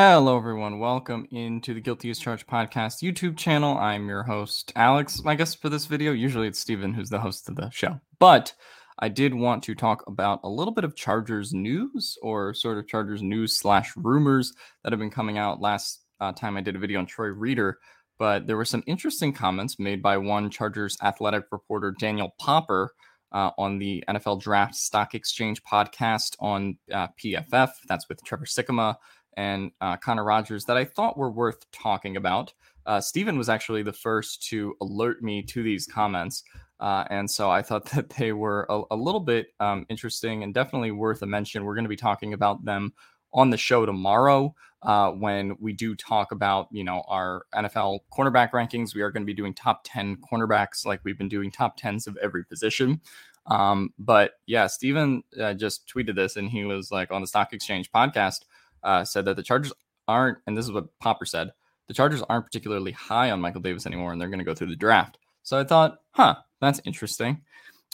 Hello, everyone. Welcome into the Guilty as Charged podcast YouTube channel. I'm your host, Alex. I guess for this video, usually it's Steven who's the host of the show. But I did want to talk about a little bit of Chargers news or sort of Chargers news slash rumors that have been coming out last uh, time I did a video on Troy Reeder. But there were some interesting comments made by one Chargers athletic reporter, Daniel Popper, uh, on the NFL Draft Stock Exchange podcast on uh, PFF. That's with Trevor Sikkema and uh, Connor Rogers that I thought were worth talking about. Uh, Steven was actually the first to alert me to these comments. Uh, and so I thought that they were a, a little bit um, interesting and definitely worth a mention. We're going to be talking about them on the show tomorrow uh, when we do talk about you know our NFL cornerback rankings. We are going to be doing top ten cornerbacks like we've been doing top tens of every position. Um, but yeah, Stephen uh, just tweeted this and he was like on the Stock Exchange podcast uh, said that the Chargers aren't, and this is what Popper said, the Chargers aren't particularly high on Michael Davis anymore, and they're going to go through the draft. So I thought, huh, that's interesting.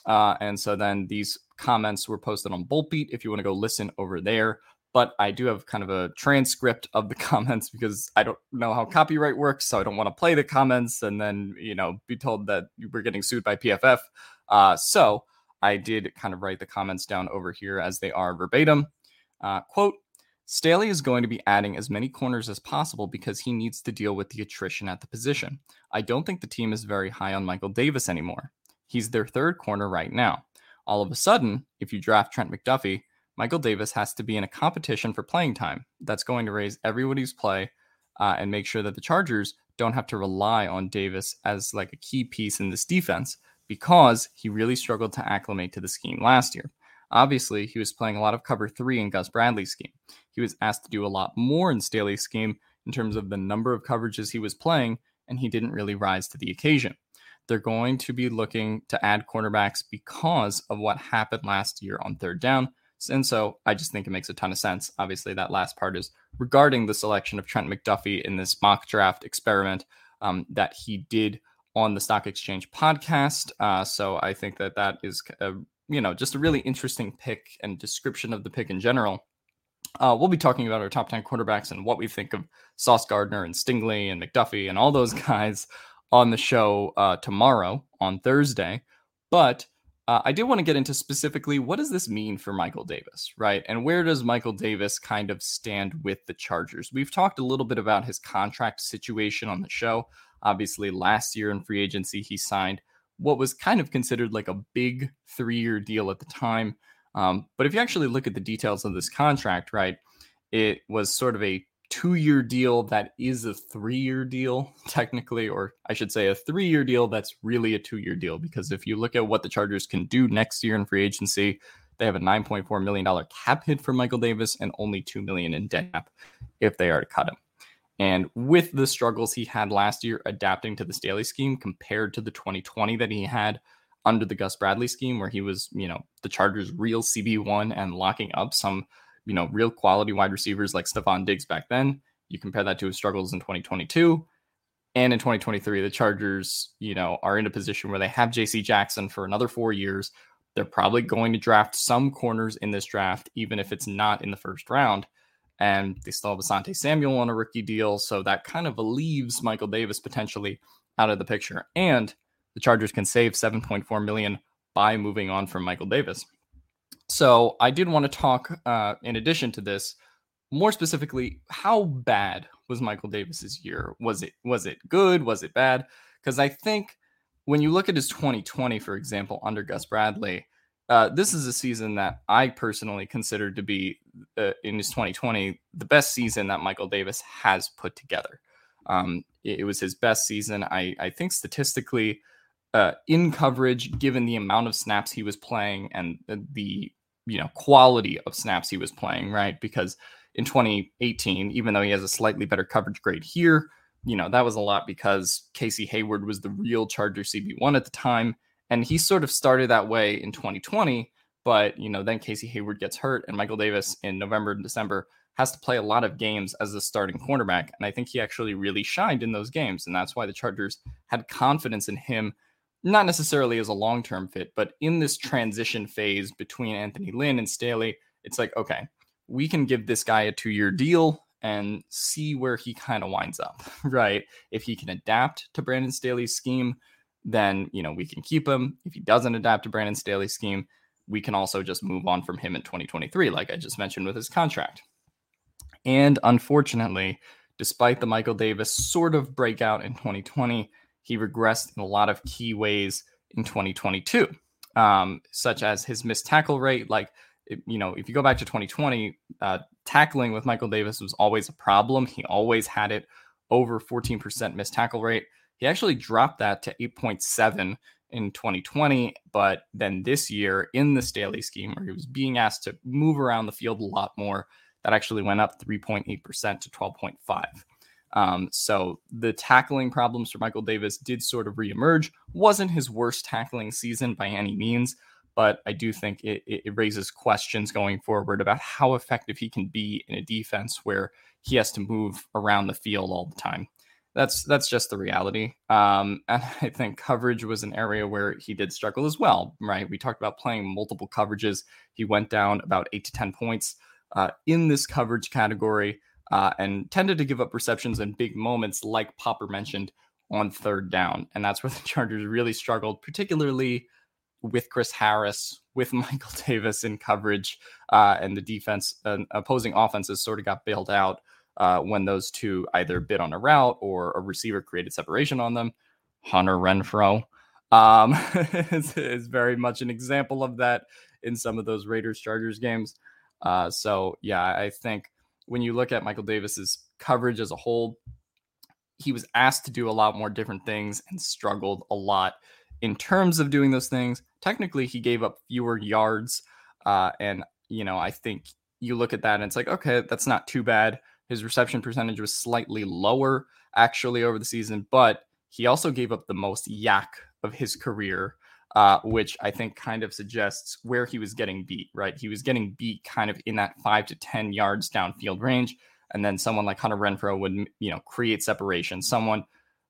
Uh, and so then these comments were posted on Boltbeat if you want to go listen over there. But I do have kind of a transcript of the comments because I don't know how copyright works. So I don't want to play the comments and then, you know, be told that we're getting sued by PFF. Uh, so I did kind of write the comments down over here as they are verbatim. Uh, quote, Staley is going to be adding as many corners as possible because he needs to deal with the attrition at the position. I don't think the team is very high on Michael Davis anymore. He's their third corner right now. All of a sudden, if you draft Trent McDuffie, Michael Davis has to be in a competition for playing time. That's going to raise everybody's play uh, and make sure that the Chargers don't have to rely on Davis as like a key piece in this defense because he really struggled to acclimate to the scheme last year. Obviously, he was playing a lot of cover three in Gus Bradley's scheme. He was asked to do a lot more in Staley's scheme in terms of the number of coverages he was playing, and he didn't really rise to the occasion. They're going to be looking to add cornerbacks because of what happened last year on third down. And so I just think it makes a ton of sense. Obviously, that last part is regarding the selection of Trent McDuffie in this mock draft experiment um, that he did on the Stock Exchange podcast. Uh, so I think that that is a you know, just a really interesting pick and description of the pick in general. Uh, we'll be talking about our top 10 quarterbacks and what we think of Sauce Gardner and Stingley and McDuffie and all those guys on the show uh, tomorrow on Thursday. But uh, I do want to get into specifically what does this mean for Michael Davis, right? And where does Michael Davis kind of stand with the Chargers? We've talked a little bit about his contract situation on the show. Obviously, last year in free agency, he signed what was kind of considered like a big three year deal at the time. Um, but if you actually look at the details of this contract, right, it was sort of a two year deal that is a three year deal, technically, or I should say a three year deal that's really a two year deal. Because if you look at what the Chargers can do next year in free agency, they have a $9.4 million cap hit for Michael Davis and only 2 million in debt if they are to cut him. And with the struggles he had last year adapting to the Staley scheme compared to the 2020 that he had under the Gus Bradley scheme, where he was, you know, the Chargers' real CB1 and locking up some, you know, real quality wide receivers like Stefon Diggs back then. You compare that to his struggles in 2022. And in 2023, the Chargers, you know, are in a position where they have JC Jackson for another four years, they're probably going to draft some corners in this draft, even if it's not in the first round. And they still have Asante Samuel on a rookie deal. So that kind of leaves Michael Davis potentially out of the picture. And the Chargers can save 7.4 million by moving on from Michael Davis. So I did want to talk, uh, in addition to this, more specifically, how bad was Michael Davis's year? Was it was it good? Was it bad? Because I think when you look at his 2020, for example, under Gus Bradley, uh, this is a season that I personally consider to be uh, in his 2020 the best season that Michael Davis has put together. Um, it, it, was his best season. I, I think statistically, uh, in coverage, given the amount of snaps he was playing and the you know quality of snaps he was playing, right? Because in 2018, even though he has a slightly better coverage grade here, you know, that was a lot because Casey Hayward was the real Charger CB1 at the time. And he sort of started that way in 2020. But, you know, then Casey Hayward gets hurt and Michael Davis in November and December has to play a lot of games as a starting cornerback. And I think he actually really shined in those games. And that's why the Chargers had confidence in him, not necessarily as a long term fit, but in this transition phase between Anthony Lynn and Staley, it's like, okay, we can give this guy a two year deal and see where he kind of winds up, right? If he can adapt to Brandon Staley's scheme, then, you know, we can keep him. If he doesn't adapt to Brandon Staley's scheme, we can also just move on from him in 2023, like I just mentioned with his contract. And unfortunately, despite the Michael Davis sort of breakout in 2020, he regressed in a lot of key ways in 2022, um, such as his missed tackle rate. Like you know, if you go back to 2020, uh, tackling with Michael Davis was always a problem. He always had it over 14% missed tackle rate. He actually dropped that to 8.7 in 2020, but then this year in the Staley scheme, where he was being asked to move around the field a lot more, that actually went up 3.8% to 12.5. Um, so the tackling problems for Michael Davis did sort of reemerge. Wasn't his worst tackling season by any means, but I do think it, it raises questions going forward about how effective he can be in a defense where he has to move around the field all the time. That's that's just the reality. Um, and I think coverage was an area where he did struggle as well. Right? We talked about playing multiple coverages. He went down about eight to ten points uh, in this coverage category. Uh, and tended to give up receptions in big moments, like Popper mentioned, on third down. And that's where the Chargers really struggled, particularly with Chris Harris, with Michael Davis in coverage, uh, and the defense, opposing offenses sort of got bailed out uh, when those two either bit on a route or a receiver created separation on them. Hunter Renfrow um, is, is, very much an example of that in some of those Raiders Chargers games. Uh, so, yeah, I think when you look at Michael Davis's coverage as a whole, he was asked to do a lot more different things and struggled a lot in terms of doing those things, technically he gave up fewer yards. Uh, and, you know, I think you look at that and it's like, okay, that's not too bad. His reception percentage was slightly lower actually over the season, but he also gave up the most YAC of his career, uh, which I think kind of suggests where he was getting beat, right? He was getting beat kind of in that five to 10 yards downfield range. And then someone like Hunter Renfrow would, you know, create separation. Someone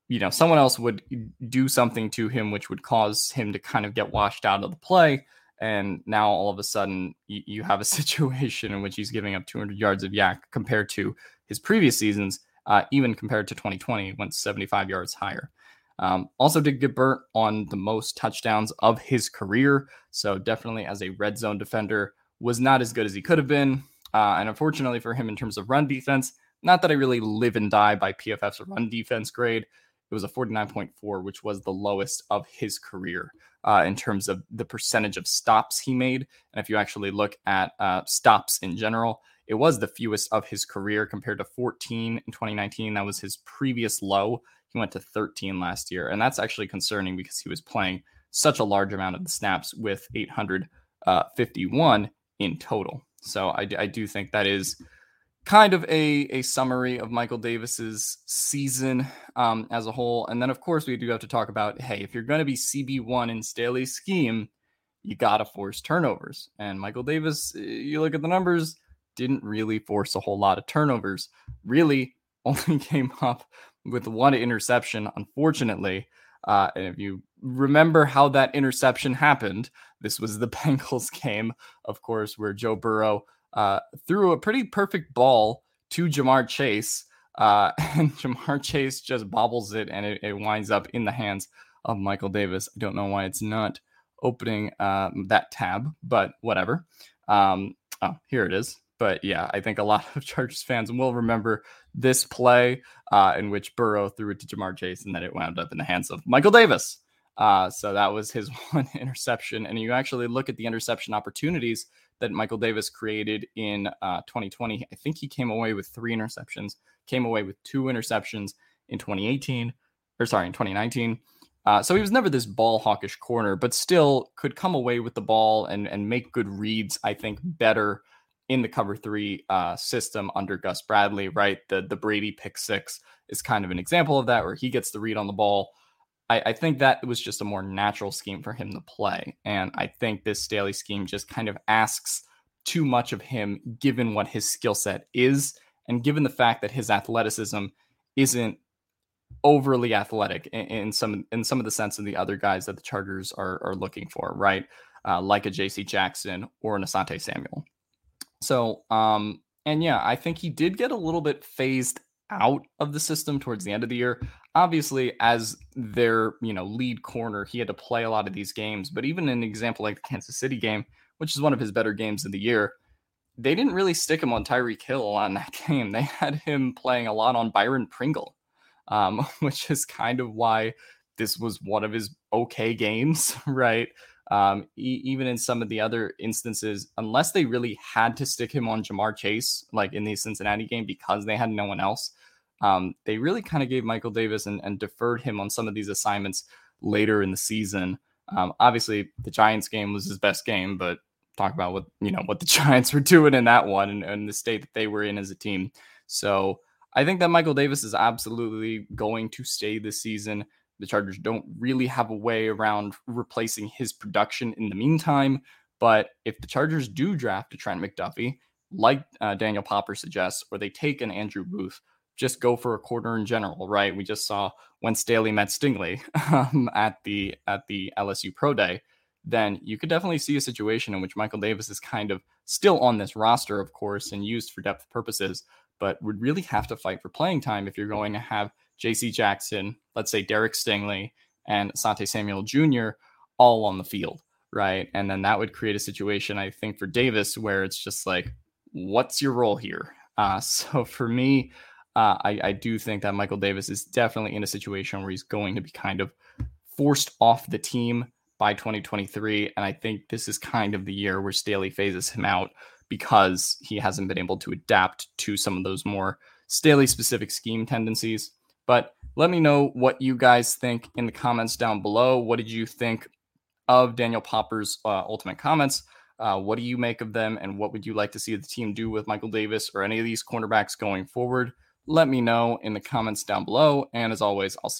you know, someone else would do something to him, which would cause him to kind of get washed out of the play. And now all of a sudden, you, you have a situation in which he's giving up 200 yards of YAC compared to his previous seasons, uh, even compared to 2020, went 75 yards higher. Um, also, did get burnt on the most touchdowns of his career. So, definitely as a red zone defender, was not as good as he could have been. Uh, and unfortunately for him, in terms of run defense, not that I really live and die by PFF's run defense grade. It was a 49.4, which was the lowest of his career uh, in terms of the percentage of stops he made. And if you actually look at uh, stops in general, it was the fewest of his career compared to 14 in 2019. That was his previous low. He went to 13 last year. And that's actually concerning because he was playing such a large amount of the snaps with 851 in total. So I, I do think that is kind of a, a summary of Michael Davis's season um, as a whole. And then, of course, we do have to talk about hey, if you're going to be CB1 in Staley's scheme, you got to force turnovers. And Michael Davis, you look at the numbers, didn't really force a whole lot of turnovers. Really only came up with one interception, unfortunately. Uh, and if you remember how that interception happened. This was the Bengals game, of course, where Joe Burrow uh, threw a pretty perfect ball to Ja'Marr Chase. Uh, and Ja'Marr Chase just bobbles it and it, it, winds up in the hands of Michael Davis. I don't know why it's not opening uh, that tab, but whatever. Um, oh, here it is. But yeah, I think a lot of Chargers fans will remember this play uh, in which Burrow threw it to Ja'Marr Chase and then it wound up in the hands of Michael Davis. Uh, so that was his one interception. And you actually look at the interception opportunities that Michael Davis created in uh, 2020. I think he came away with three interceptions, came away with two interceptions in 2018, or sorry, in 2019. Uh, so he was never this ball hawkish corner, but still could come away with the ball and, and make good reads, I think, better in the cover three uh, system under Gus Bradley, right? The, the Brady pick six is kind of an example of that, where he gets the read on the ball I, I, think that was just a more natural scheme for him to play. And I think this Staley scheme just kind of asks too much of him given what his skill set is and given the fact that his athleticism isn't overly athletic in, in, some in some of the sense of the other guys that the Chargers are, are looking for, right? Uh, like a JC Jackson or an Asante Samuel. So um and yeah, I think he did get a little bit phased out of the system towards the end of the year. Obviously, as their you know lead corner, he had to play a lot of these games. But even an example like the Kansas City game, which is one of his better games of the year, they didn't really stick him on Tyreek Hill on that game. They had him playing a lot on Byron Pringle, um, which is kind of why this was one of his okay games, right? Um, e- even in some of the other instances, unless they really had to stick him on Ja'Marr Chase, like in the Cincinnati game, because they had no one else, um, they really kind of gave Michael Davis and, and, deferred him on some of these assignments later in the season. Um, obviously, the Giants game was his best game, but talk about what you know what the Giants were doing in that one and, and the state that they were in as a team. So I think that Michael Davis is absolutely going to stay this season. The Chargers don't really have a way around replacing his production in the meantime. But if the Chargers do draft a Trent McDuffie, like uh, Daniel Popper suggests, or they take an Andrew Booth, just go for a corner in general, right? We just saw when Staley met Stingley um, at the at the LSU Pro Day. Then you could definitely see a situation in which Michael Davis is kind of still on this roster, of course, and used for depth purposes, but would really have to fight for playing time if you're going to have J.C. Jackson, let's say Derek Stingley, and Asante Samuel Jr. all on the field, right? And then that would create a situation, I think, for Davis where it's just like, what's your role here? Uh, so for me, uh, I, I do think that Michael Davis is definitely in a situation where he's going to be kind of forced off the team by 2023. And I think this is kind of the year where Staley phases him out because he hasn't been able to adapt to some of those more Staley specific scheme tendencies. But let me know what you guys think in the comments down below. What did you think of Daniel Popper's uh, ultimate comments? Uh, what do you make of them, and what would you like to see the team do with Michael Davis or any of these cornerbacks going forward? Let me know in the comments down below. And as always, I'll see